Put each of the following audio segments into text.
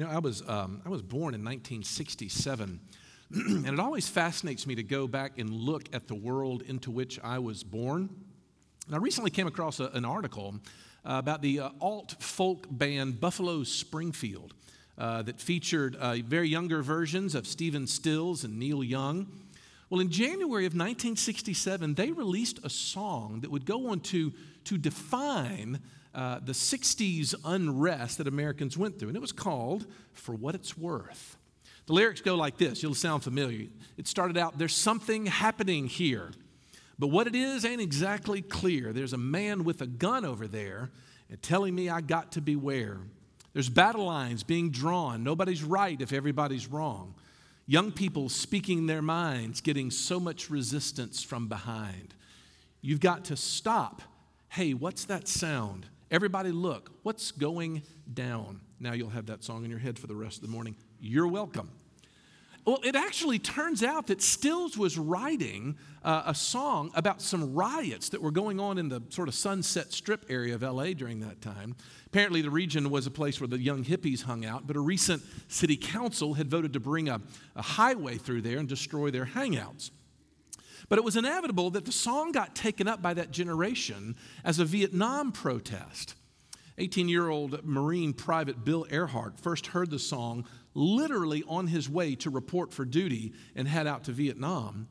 You know, I was, um, I was born in 1967, and it always fascinates me to go back and look at the world into which I was born. And I recently came across a, an article uh, about the uh, alt folk band Buffalo Springfield uh, that featured uh, very younger versions of Stephen Stills and Neil Young. Well, in January of 1967, they released a song that would go on to, to define uh, the 60s unrest that Americans went through, and it was called For What It's Worth. The lyrics go like this you'll sound familiar. It started out, There's something happening here, but what it is ain't exactly clear. There's a man with a gun over there and telling me I got to beware. There's battle lines being drawn. Nobody's right if everybody's wrong. Young people speaking their minds, getting so much resistance from behind. You've got to stop. Hey, what's that sound? Everybody, look, what's going down? Now you'll have that song in your head for the rest of the morning. You're welcome. Well, it actually turns out that Stills was writing uh, a song about some riots that were going on in the sort of Sunset Strip area of LA during that time. Apparently, the region was a place where the young hippies hung out, but a recent city council had voted to bring a, a highway through there and destroy their hangouts. But it was inevitable that the song got taken up by that generation as a Vietnam protest. 18 year old Marine Private Bill Ehrhart first heard the song literally on his way to report for duty and head out to Vietnam.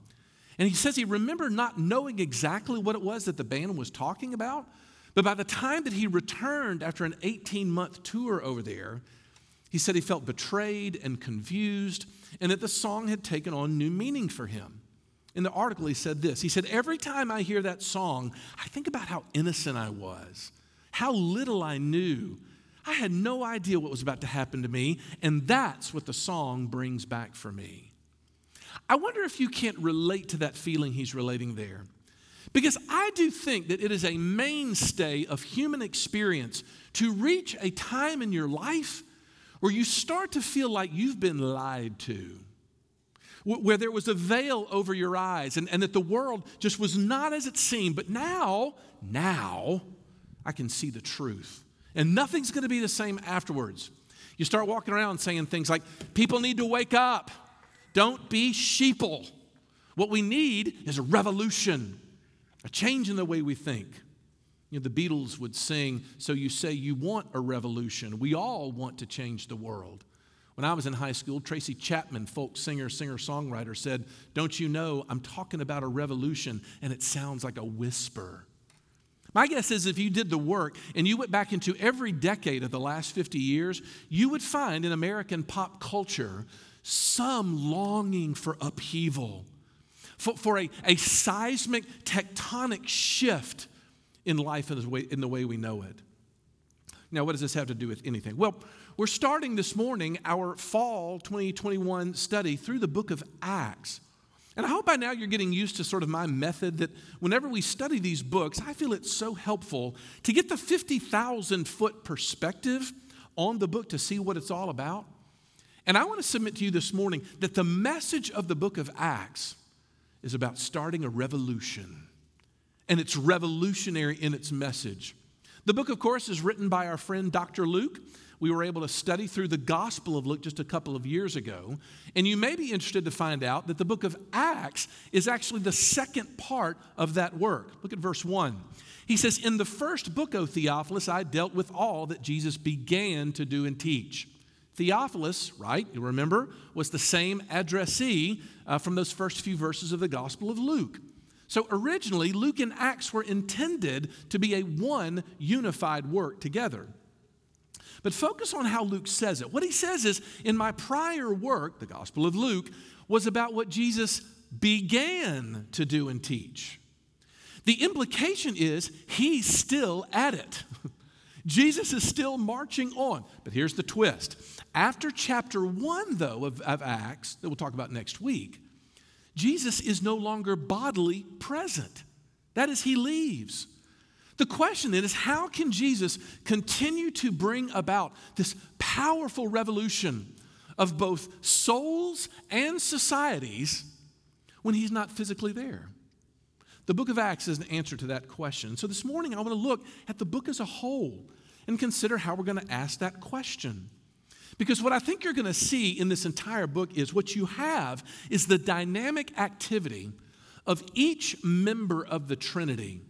And he says he remembered not knowing exactly what it was that the band was talking about, but by the time that he returned after an 18 month tour over there, he said he felt betrayed and confused, and that the song had taken on new meaning for him. In the article, he said this He said, Every time I hear that song, I think about how innocent I was, how little I knew. I had no idea what was about to happen to me, and that's what the song brings back for me. I wonder if you can't relate to that feeling he's relating there. Because I do think that it is a mainstay of human experience to reach a time in your life where you start to feel like you've been lied to where there was a veil over your eyes and, and that the world just was not as it seemed. But now, now, I can see the truth. And nothing's going to be the same afterwards. You start walking around saying things like, people need to wake up. Don't be sheeple. What we need is a revolution, a change in the way we think. You know, the Beatles would sing, So you say you want a revolution. We all want to change the world. When I was in high school, Tracy Chapman, folk singer, singer songwriter, said, Don't you know, I'm talking about a revolution and it sounds like a whisper. My guess is if you did the work and you went back into every decade of the last 50 years, you would find in American pop culture some longing for upheaval, for, for a, a seismic tectonic shift in life in the, way, in the way we know it. Now, what does this have to do with anything? Well, we're starting this morning our fall 2021 study through the book of Acts. And I hope by now you're getting used to sort of my method that whenever we study these books, I feel it's so helpful to get the 50,000 foot perspective on the book to see what it's all about. And I want to submit to you this morning that the message of the book of Acts is about starting a revolution. And it's revolutionary in its message. The book, of course, is written by our friend Dr. Luke we were able to study through the Gospel of Luke just a couple of years ago. And you may be interested to find out that the book of Acts is actually the second part of that work. Look at verse 1. He says, In the first book, O Theophilus, I dealt with all that Jesus began to do and teach. Theophilus, right, you remember, was the same addressee uh, from those first few verses of the Gospel of Luke. So originally, Luke and Acts were intended to be a one unified work together. But focus on how Luke says it. What he says is, in my prior work, the Gospel of Luke, was about what Jesus began to do and teach. The implication is he's still at it. Jesus is still marching on. But here's the twist. After chapter one, though, of, of Acts, that we'll talk about next week, Jesus is no longer bodily present. That is, he leaves. The question then is how can Jesus continue to bring about this powerful revolution of both souls and societies when he's not physically there? The book of Acts is an answer to that question. So this morning I want to look at the book as a whole and consider how we're going to ask that question. Because what I think you're going to see in this entire book is what you have is the dynamic activity of each member of the Trinity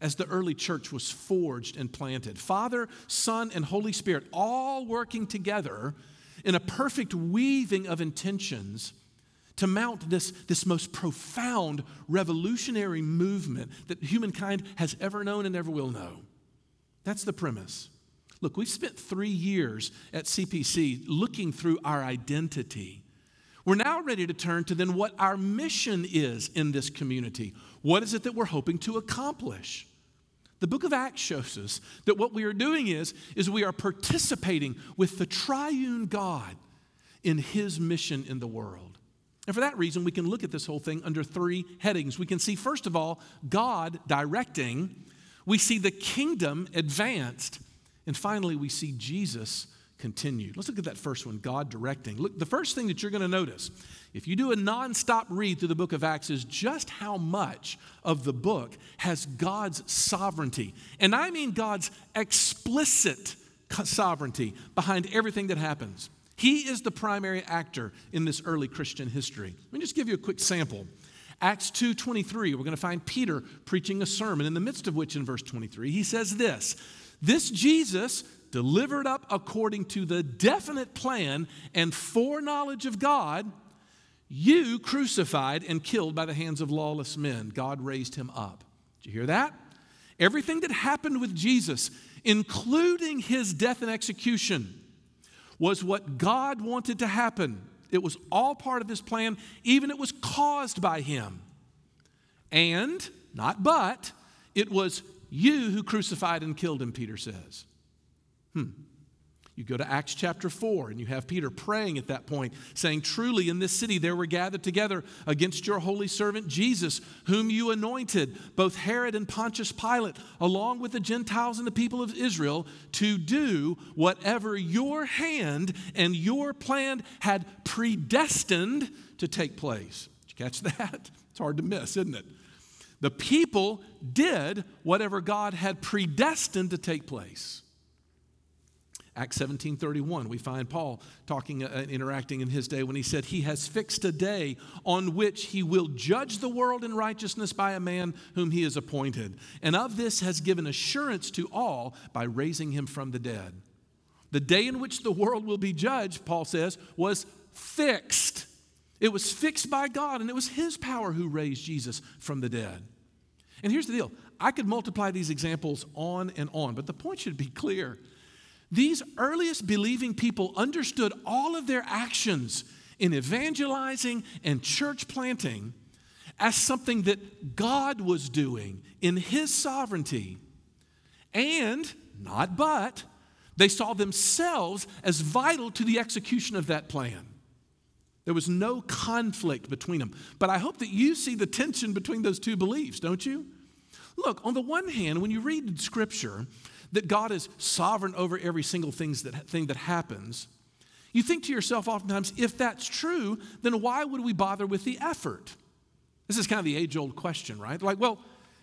as the early church was forged and planted. Father, Son, and Holy Spirit all working together in a perfect weaving of intentions to mount this, this most profound revolutionary movement that humankind has ever known and ever will know. That's the premise. Look, we've spent three years at CPC looking through our identity. We're now ready to turn to then what our mission is in this community. What is it that we're hoping to accomplish? The book of Acts shows us that what we are doing is, is we are participating with the triune God in his mission in the world. And for that reason, we can look at this whole thing under three headings. We can see, first of all, God directing, we see the kingdom advanced, and finally, we see Jesus continued. Let's look at that first one God directing. Look, the first thing that you're going to notice, if you do a nonstop read through the book of Acts, is just how much of the book has God's sovereignty. And I mean God's explicit sovereignty behind everything that happens. He is the primary actor in this early Christian history. Let me just give you a quick sample. Acts 2:23, we're going to find Peter preaching a sermon in the midst of which in verse 23 he says this, this Jesus delivered up according to the definite plan and foreknowledge of God, you crucified and killed by the hands of lawless men. God raised him up. Did you hear that? Everything that happened with Jesus, including his death and execution, was what God wanted to happen. It was all part of his plan, even it was caused by him. And, not but, it was you who crucified and killed him, Peter says. Hmm. You go to Acts chapter 4, and you have Peter praying at that point, saying, Truly, in this city there were gathered together against your holy servant Jesus, whom you anointed, both Herod and Pontius Pilate, along with the Gentiles and the people of Israel, to do whatever your hand and your plan had predestined to take place. Did you catch that? It's hard to miss, isn't it? The people did whatever God had predestined to take place. Acts 17:31 we find Paul talking uh, and interacting in his day when he said he has fixed a day on which he will judge the world in righteousness by a man whom he has appointed and of this has given assurance to all by raising him from the dead. The day in which the world will be judged Paul says was fixed. It was fixed by God and it was his power who raised Jesus from the dead. And here's the deal. I could multiply these examples on and on, but the point should be clear. These earliest believing people understood all of their actions in evangelizing and church planting as something that God was doing in His sovereignty. And, not but, they saw themselves as vital to the execution of that plan. There was no conflict between them. But I hope that you see the tension between those two beliefs, don't you? Look, on the one hand, when you read Scripture, that God is sovereign over every single that, thing that happens, you think to yourself oftentimes, if that's true, then why would we bother with the effort? This is kind of the age old question, right? Like, well,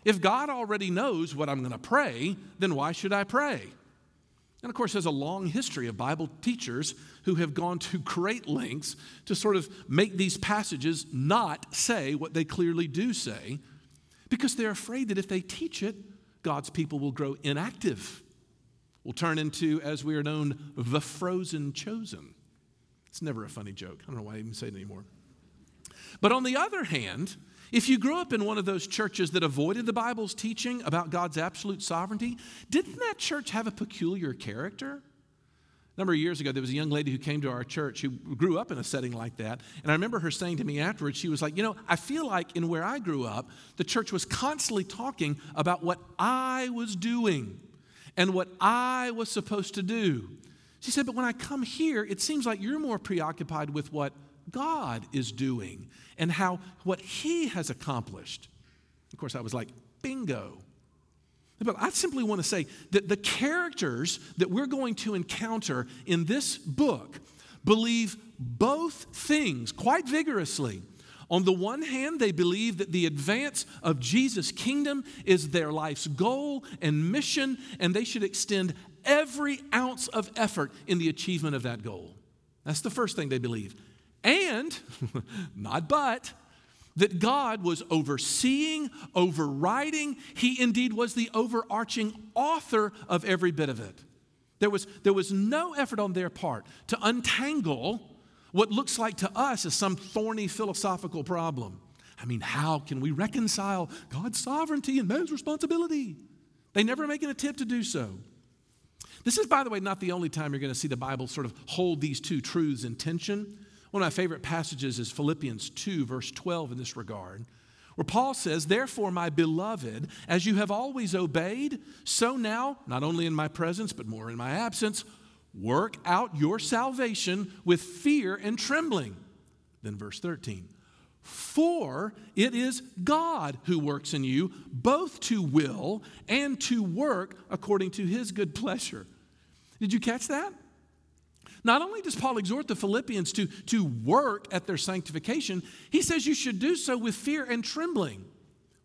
if God already knows what I'm going to pray, then why should I pray? And of course, there's a long history of Bible teachers who have gone to great lengths to sort of make these passages not say what they clearly do say because they're afraid that if they teach it, God's people will grow inactive, will turn into, as we are known, the frozen chosen. It's never a funny joke. I don't know why I even say it anymore. But on the other hand, if you grew up in one of those churches that avoided the Bible's teaching about God's absolute sovereignty, didn't that church have a peculiar character? A number of years ago, there was a young lady who came to our church who grew up in a setting like that. And I remember her saying to me afterwards, she was like, You know, I feel like in where I grew up, the church was constantly talking about what I was doing and what I was supposed to do. She said, But when I come here, it seems like you're more preoccupied with what God is doing and how what He has accomplished. Of course, I was like, Bingo. But I simply want to say that the characters that we're going to encounter in this book believe both things quite vigorously. On the one hand, they believe that the advance of Jesus' kingdom is their life's goal and mission, and they should extend every ounce of effort in the achievement of that goal. That's the first thing they believe. And, not but, that God was overseeing, overriding. He indeed was the overarching author of every bit of it. There was, there was no effort on their part to untangle what looks like to us as some thorny philosophical problem. I mean, how can we reconcile God's sovereignty and man's responsibility? They never make an attempt to do so. This is, by the way, not the only time you're going to see the Bible sort of hold these two truths in tension. One of my favorite passages is Philippians 2, verse 12, in this regard, where Paul says, Therefore, my beloved, as you have always obeyed, so now, not only in my presence, but more in my absence, work out your salvation with fear and trembling. Then, verse 13, for it is God who works in you, both to will and to work according to his good pleasure. Did you catch that? Not only does Paul exhort the Philippians to, to work at their sanctification, he says you should do so with fear and trembling.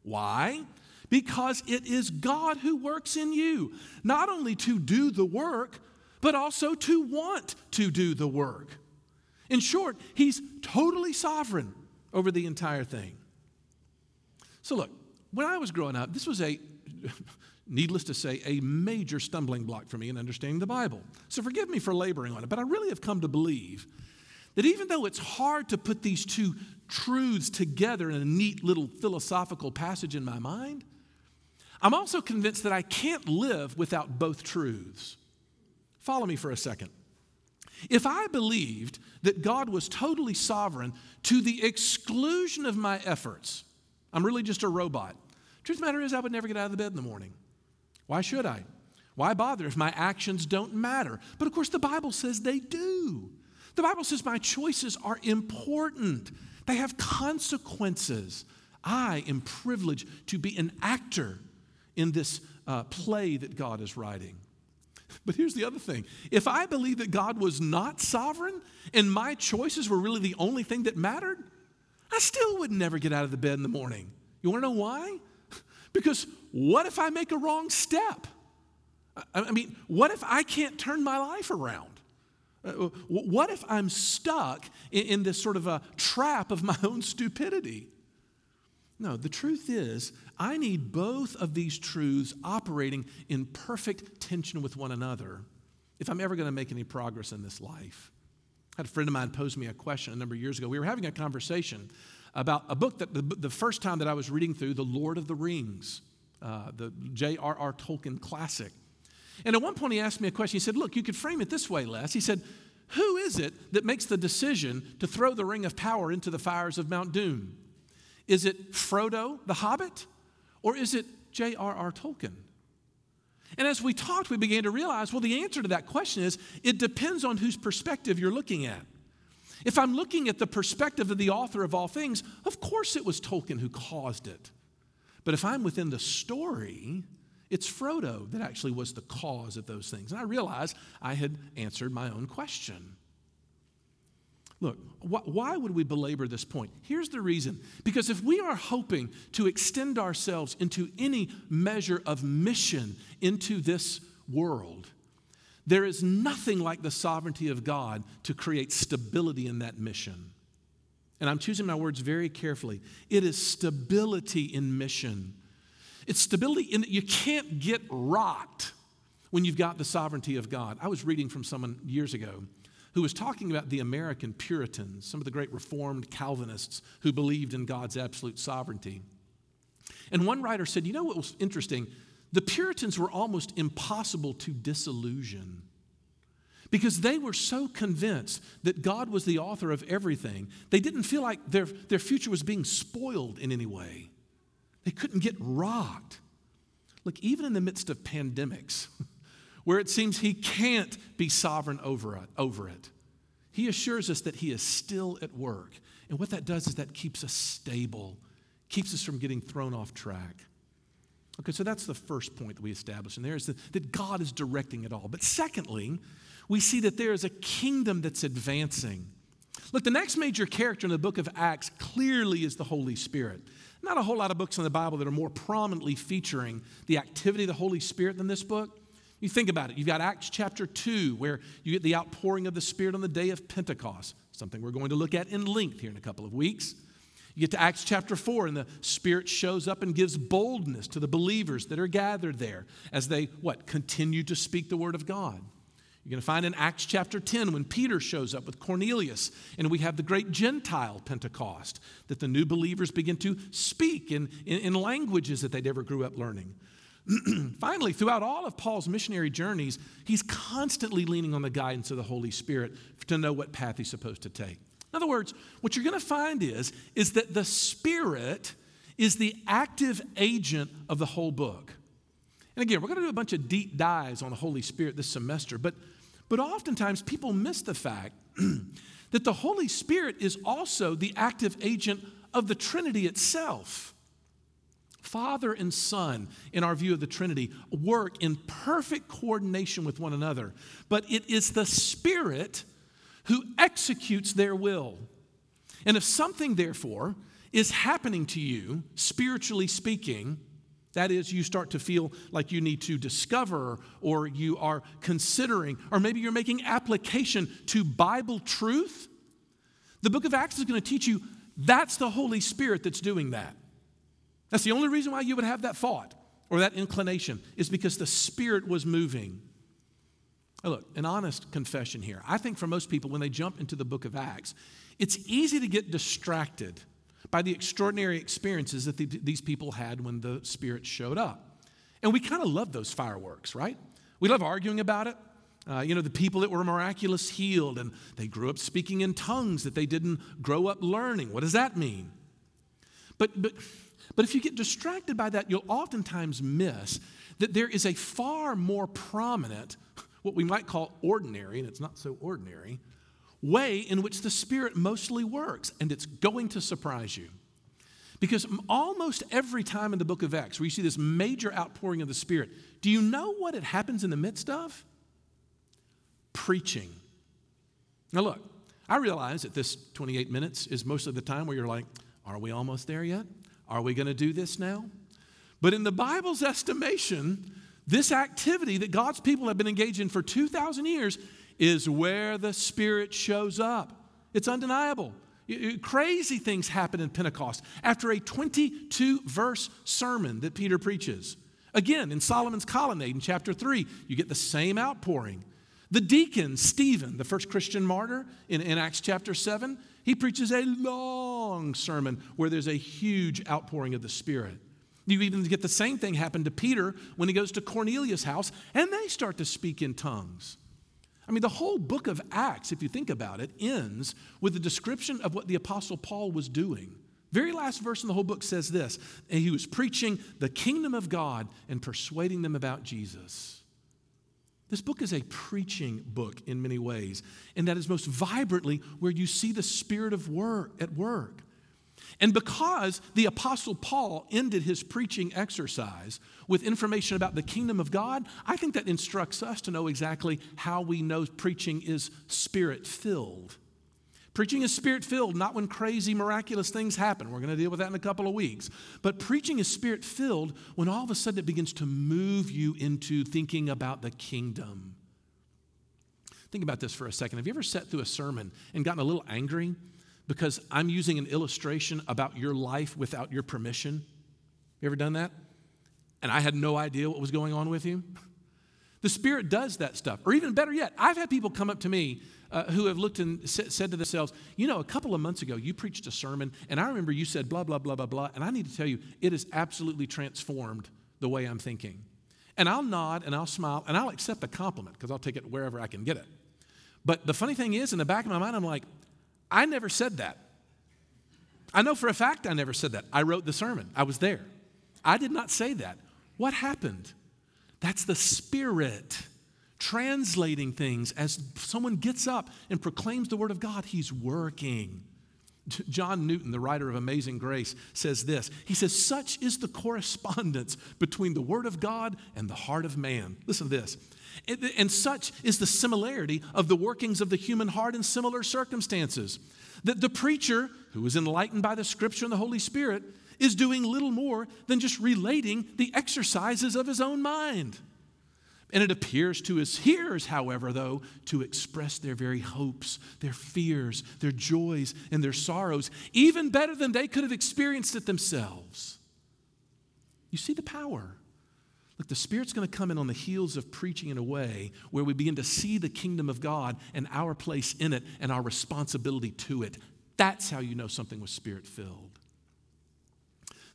Why? Because it is God who works in you, not only to do the work, but also to want to do the work. In short, he's totally sovereign over the entire thing. So, look, when I was growing up, this was a needless to say, a major stumbling block for me in understanding the Bible. So forgive me for laboring on it, but I really have come to believe that even though it's hard to put these two truths together in a neat little philosophical passage in my mind, I'm also convinced that I can't live without both truths. Follow me for a second. If I believed that God was totally sovereign to the exclusion of my efforts, I'm really just a robot. Truth of the matter is, I would never get out of the bed in the morning. Why should I? Why bother if my actions don't matter? But of course, the Bible says they do. The Bible says my choices are important, they have consequences. I am privileged to be an actor in this uh, play that God is writing. But here's the other thing if I believe that God was not sovereign and my choices were really the only thing that mattered, I still would never get out of the bed in the morning. You wanna know why? Because what if I make a wrong step? I mean, what if I can't turn my life around? Uh, what if I'm stuck in, this sort of a trap of my own stupidity? No, the truth is, I need both of these truths operating in perfect tension with one another if I'm ever going to make any progress in this life. I had a friend of mine pose me a question a number of years ago. We were having a conversation about a book that the, the first time that I was reading through, The Lord of the Rings, uh, the J.R.R. Tolkien classic. And at one point he asked me a question. He said, Look, you could frame it this way, Les. He said, Who is it that makes the decision to throw the ring of power into the fires of Mount Doom? Is it Frodo, the hobbit, or is it J.R.R. Tolkien? And as we talked, we began to realize well, the answer to that question is it depends on whose perspective you're looking at. If I'm looking at the perspective of the author of all things, of course it was Tolkien who caused it. But if I'm within the story, it's Frodo that actually was the cause of those things. And I realized I had answered my own question. Look, wh- why would we belabor this point? Here's the reason. Because if we are hoping to extend ourselves into any measure of mission into this world, there is nothing like the sovereignty of God to create stability in that mission. And I'm choosing my words very carefully. It is stability in mission. It's stability in that you can't get rocked when you've got the sovereignty of God. I was reading from someone years ago who was talking about the American Puritans, some of the great Reformed Calvinists who believed in God's absolute sovereignty. And one writer said, You know what was interesting? the Puritans were almost impossible to disillusion because they were so convinced that God was the author of everything, they didn't feel like their, their future was being spoiled in any way. They couldn't get rocked. Look, even in the midst of pandemics, where it seems He can't be sovereign over it, over it, He assures us that He is still at work. And what that does is that keeps us stable, keeps us from getting thrown off track. Okay, so that's the first point that we establish and there is that, that God is directing it all. But secondly, we see that there is a kingdom that's advancing. Look, the next major character in the book of Acts clearly is the Holy Spirit. Not a whole lot of books in the Bible that are more prominently featuring the activity of the Holy Spirit than this book. You think about it. You've got Acts chapter 2, where you get the outpouring of the Spirit on the day of Pentecost, something we're going to look at in length here in a couple of weeks. You get to Acts chapter 4, and the Spirit shows up and gives boldness to the believers that are gathered there as they, what, continue to speak the Word of God. You're going to find in Acts chapter 10 when Peter shows up with Cornelius, and we have the great Gentile Pentecost, that the new believers begin to speak in, in, in languages that they never grew up learning. Finally, throughout all of Paul's missionary journeys, he's constantly leaning on the guidance of the Holy Spirit to know what path he's supposed to take. In other words, what you're going to find is, is that the Spirit is the active agent of the whole book. And again, we're going to do a bunch of deep dives on the Holy Spirit this semester, but, but oftentimes people miss the fact that the Holy Spirit is also the active agent of the Trinity itself. Father and Son, in our view of the Trinity, work in perfect coordination with one another, but it is the Spirit who executes their will. And if something, therefore, is happening to you, spiritually speaking, that is, you start to feel like you need to discover, or you are considering, or maybe you're making application to Bible truth. The book of Acts is going to teach you that's the Holy Spirit that's doing that. That's the only reason why you would have that thought or that inclination, is because the Spirit was moving. Now look, an honest confession here. I think for most people, when they jump into the book of Acts, it's easy to get distracted by the extraordinary experiences that the, these people had when the Spirit showed up. And we kind of love those fireworks, right? We love arguing about it. Uh, you know, the people that were miraculous healed and they grew up speaking in tongues that they didn't grow up learning. What does that mean? But, but but if you get distracted by that, you'll oftentimes miss that there is a far more prominent, what we might call ordinary, and it's not so ordinary, way in which the Spirit mostly works, and it's going to surprise you. Because almost every time in the book of Acts where you see this major outpouring of the Spirit, do you know what it happens in the midst of? Preaching. Now, look, I realize that this 28 minutes is most of the time where you're like, are we almost there yet? Are we going to do this now? But in the Bible's estimation, this activity that God's people have been engaged in for 2,000 years is where the Spirit shows up. It's undeniable. Crazy things happen in Pentecost after a 22 verse sermon that Peter preaches. Again, in Solomon's colonnade in chapter 3, you get the same outpouring. The deacon, Stephen, the first Christian martyr in, in Acts chapter 7, he preaches a long sermon where there's a huge outpouring of the Spirit. You even get the same thing happen to Peter when he goes to Cornelius' house and they start to speak in tongues. I mean, the whole book of Acts, if you think about it, ends with a description of what the Apostle Paul was doing. Very last verse in the whole book says this and he was preaching the kingdom of God and persuading them about Jesus. This book is a preaching book in many ways, and that is most vibrantly where you see the spirit of work at work. And because the Apostle Paul ended his preaching exercise with information about the kingdom of God, I think that instructs us to know exactly how we know preaching is spirit filled. Preaching is spirit filled, not when crazy, miraculous things happen. We're going to deal with that in a couple of weeks. But preaching is spirit filled when all of a sudden it begins to move you into thinking about the kingdom. Think about this for a second. Have you ever sat through a sermon and gotten a little angry because I'm using an illustration about your life without your permission? You ever done that? And I had no idea what was going on with you? The Spirit does that stuff. Or even better yet, I've had people come up to me uh, who have looked and said to themselves, You know, a couple of months ago, you preached a sermon, and I remember you said blah, blah, blah, blah, blah. And I need to tell you, it has absolutely transformed the way I'm thinking. And I'll nod and I'll smile and I'll accept the compliment because I'll take it wherever I can get it. But the funny thing is, in the back of my mind, I'm like, I never said that. I know for a fact I never said that. I wrote the sermon, I was there. I did not say that. What happened? That's the Spirit translating things as someone gets up and proclaims the Word of God. He's working. John Newton, the writer of Amazing Grace, says this. He says, Such is the correspondence between the Word of God and the heart of man. Listen to this. And such is the similarity of the workings of the human heart in similar circumstances. That the preacher, who is enlightened by the Scripture and the Holy Spirit, is doing little more than just relating the exercises of his own mind. And it appears to his hearers, however, though, to express their very hopes, their fears, their joys, and their sorrows, even better than they could have experienced it themselves. You see the power. Look, the Spirit's going to come in on the heels of preaching in a way where we begin to see the kingdom of God and our place in it and our responsibility to it. That's how you know something was Spirit filled.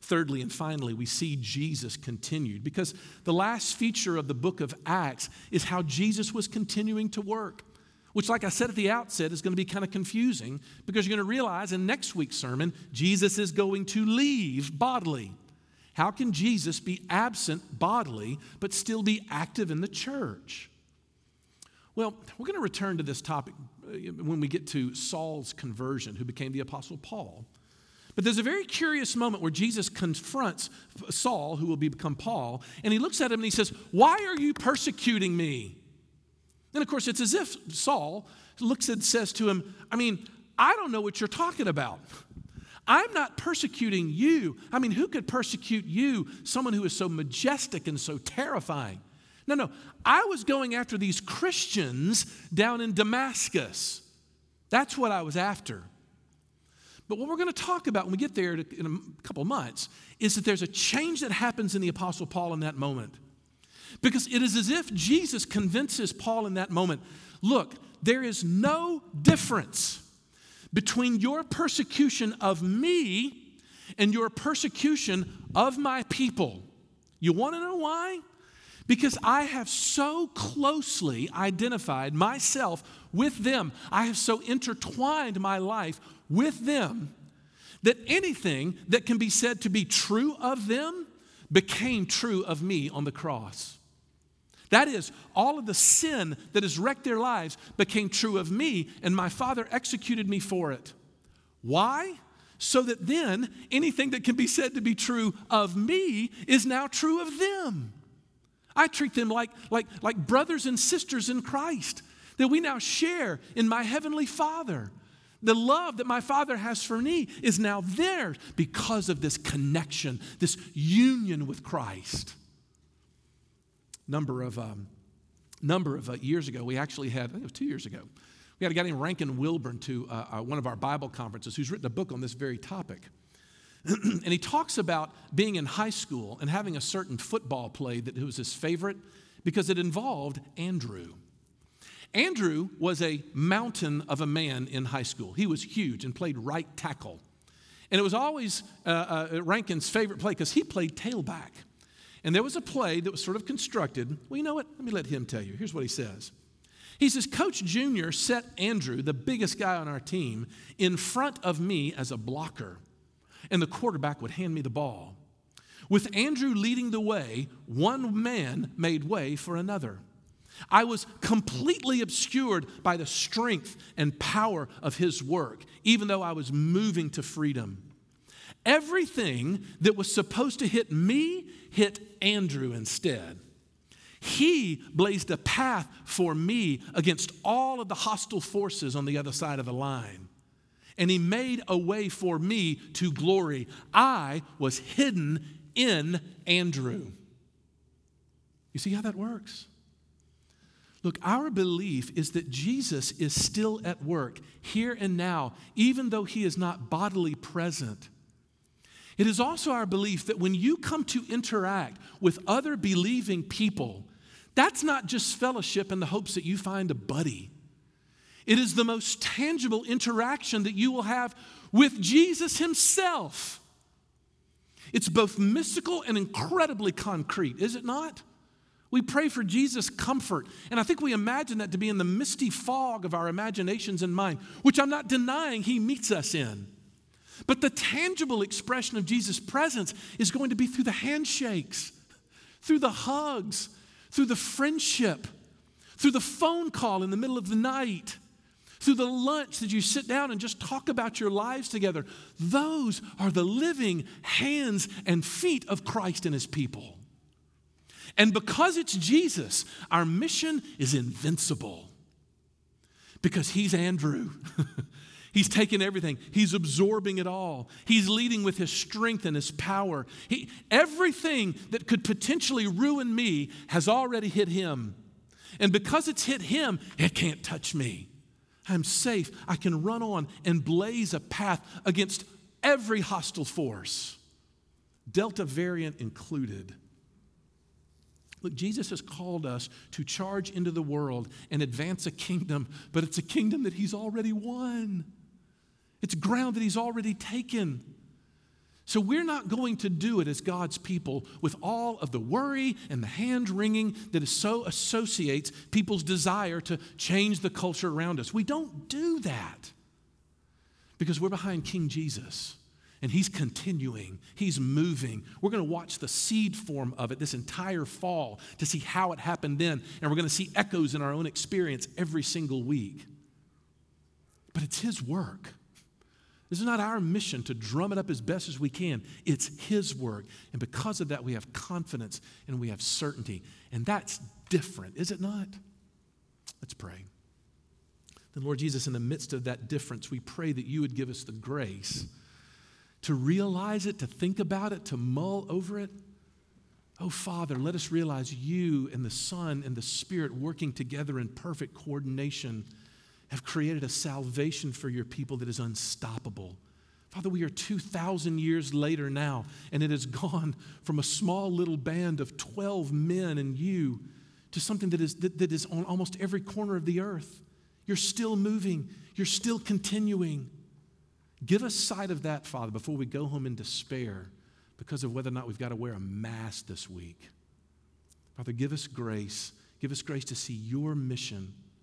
Thirdly and finally, we see Jesus continued because the last feature of the book of Acts is how Jesus was continuing to work, which, like I said at the outset, is going to be kind of confusing because you're going to realize in next week's sermon, Jesus is going to leave bodily. How can Jesus be absent bodily but still be active in the church? Well, we're going to return to this topic uh, when we get to Saul's conversion, who became the Apostle Paul. But there's a very curious moment where Jesus confronts Saul, who will become Paul, and he looks at him and he says, Why are you persecuting me? And of course, it's as if Saul looks and says to him, I mean, I don't know what you're talking about. I'm not persecuting you. I mean, who could persecute you? Someone who is so majestic and so terrifying. No, no. I was going after these Christians down in Damascus. That's what I was after. But what we're going to talk about when we get there in a couple months is that there's a change that happens in the Apostle Paul in that moment. Because it is as if Jesus convinces Paul in that moment look, there is no difference between your persecution of me and your persecution of my people. You want to know why? Because I have so closely identified myself with them. I have so intertwined my life with them that anything that can be said to be true of them became true of me on the cross. That is, all of the sin that has wrecked their lives became true of me, and my Father executed me for it. Why? So that then anything that can be said to be true of me is now true of them. I treat them like, like, like brothers and sisters in Christ that we now share in my Heavenly Father. The love that my Father has for me is now theirs because of this connection, this union with Christ. Number of, um, number of uh, years ago, we actually had, I think it was two years ago, we had a guy named Rankin Wilbourne to uh, uh, one of our Bible conferences who's written a book on this very topic. and he talks about being in high school and having a certain football play that was his favorite because it involved Andrew. Andrew was a mountain of a man in high school. He was huge and played right tackle. And it was always uh, uh, Rankin's favorite play because he played tailback. And there was a play that was sort of constructed. Well, you know what? Let me let him tell you. Here's what he says. He says, Coach Junior set Andrew, the biggest guy on our team, in front of me as a blocker, and the quarterback would hand me the ball. With Andrew leading the way, one man made way for another. I was completely obscured by the strength and power of his work, even though I was moving to freedom. Everything that was supposed to hit me hit Andrew instead. He blazed a path for me against all of the hostile forces on the other side of the line. And he made a way for me to glory. I was hidden in Andrew. You see how that works? Look, our belief is that Jesus is still at work here and now, even though he is not bodily present. It is also our belief that when you come to interact with other believing people, that's not just fellowship in the hopes that you find a buddy. It is the most tangible interaction that you will have with Jesus himself. It's both mystical and incredibly concrete, is it not? We pray for Jesus' comfort. And I think we imagine that to be in the misty fog of our imaginations and mind, which I'm not denying he meets us in. But the tangible expression of Jesus' presence is going to be through the handshakes, through the hugs, through the friendship, through the phone call in the middle of the night, through the lunch that you sit down and just talk about your lives together. Those are the living hands and feet of Christ and his people. And because it's Jesus, our mission is invincible. Because he's Andrew. He's taken everything. He's absorbing it all. He's leading with his strength and his power. He, everything that could potentially ruin me has already hit him. And because it's hit him, it can't touch me. I'm safe. I can run on and blaze a path against every hostile force, Delta variant included. Look, Jesus has called us to charge into the world and advance a kingdom, but it's a kingdom that He's already won. It's ground that He's already taken. So we're not going to do it as God's people with all of the worry and the hand wringing that is so associates people's desire to change the culture around us. We don't do that because we're behind King Jesus and he's continuing, he's moving. We're going to watch the seed form of it this entire fall to see how it happened then, and we're going to see echoes in our own experience every single week. But it's his work. This is not our mission to drum it up as best as we can. It's His work. And because of that, we have confidence and we have certainty. And that's different, is it not? Let's pray. Then, Lord Jesus, in the midst of that difference, we pray that you would give us the grace to realize it, to think about it, to mull over it. Oh, Father, let us realize you and the Son and the Spirit working together in perfect coordination have created a salvation for your people that is unstoppable. Father, we are 2,000 years later now, and it has gone from a small little band of 12 men and you to something that is, that, that is on almost every corner of the earth. You're still moving, you're still continuing. Give us sight of that, Father, before we go home in despair because of whether or not we've got to wear a mask this week. Father, give us grace. Give us grace to see your mission,